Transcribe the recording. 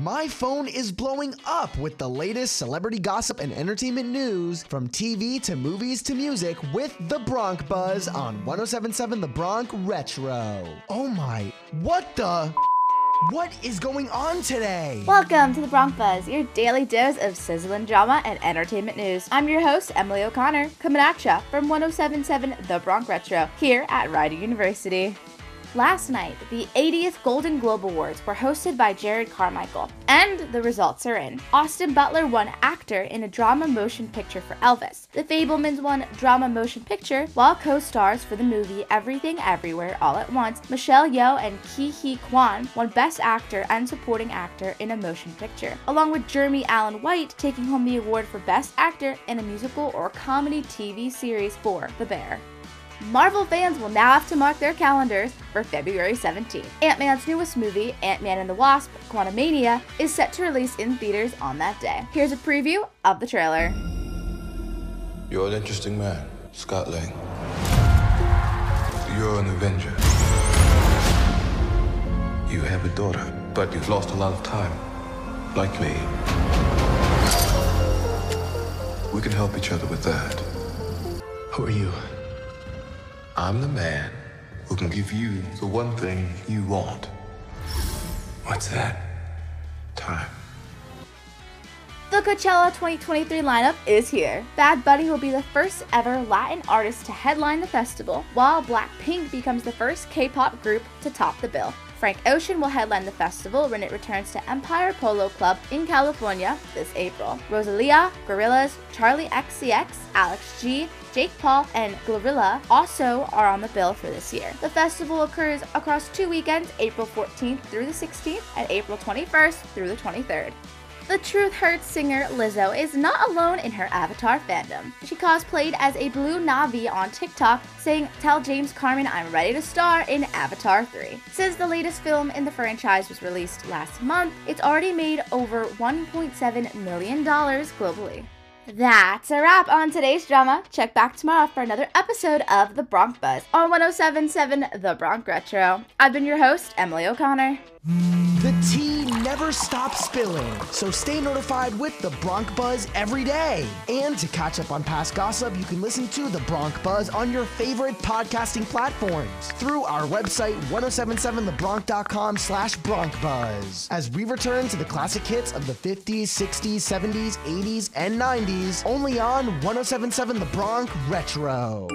my phone is blowing up with the latest celebrity gossip and entertainment news from TV to movies to music with The Bronc Buzz on 1077 The Bronc Retro. Oh my, what the? What is going on today? Welcome to the Bronc Buzz, your daily dose of sizzling drama and entertainment news. I'm your host, Emily O'Connor, coming at from 1077 The Bronc Retro here at Rider University. Last night, the 80th Golden Globe Awards were hosted by Jerrod Carmichael, and the results are in. Austin Butler won Actor in a Drama Motion Picture for Elvis. The Fabelmans won Drama Motion Picture, while co-stars for the movie Everything Everywhere All at Once, Michelle Yeoh and Ke Huy Quan won Best Actor and Supporting Actor in a Motion Picture, along with Jeremy Allen White taking home the award for Best Actor in a Musical or Comedy TV Series for The Bear. Marvel fans will now have to mark their calendars for February 17th. Ant-Man's newest movie, Ant-Man and the Wasp: Quantumania, is set to release in theaters on that day. Here's a preview of the trailer. You're an interesting man, Scott Lang. You're an Avenger. You have a daughter, but you've lost a lot of time. Like me. We can help each other with that. Who are you? I'm the man who can give you the one thing you want. What's that? Time. The Coachella 2023 lineup is here. Bad Bunny will be the first ever Latin artist to headline the festival, while Blackpink becomes the first K-pop group to top the bill. Frank Ocean will headline the festival when it returns to Empire Polo Club in California this April. Rosalia, Gorillaz, Charli XCX, Alex G, Jake Paul, and Glorilla also are on the bill for this year. The festival occurs across two weekends, April 14th through the 16th and April 21st through the 23rd. The Truth Hurts singer Lizzo is not alone in her Avatar fandom. She cosplayed as a blue Na'vi on TikTok, saying, Tell James Cameron I'm ready to star in Avatar 3. Since the latest film in the franchise was released last month, it's already made over $1.7 million globally. That's a wrap on today's drama. Check back tomorrow for another episode of The Bronc Buzz on 1077 The Bronc Retro. I've been your host, Emily O'Connor. Mm. Never stops spilling, so stay notified with the Bronc Buzz every day. And to catch up on past gossip, you can listen to the Bronc Buzz on your favorite podcasting platforms through our website 1077thebronc.com slash broncbuzz. As we return to the classic hits of the 50s, 60s, 70s, 80s, and 90s, only on 1077 The Bronc Retro.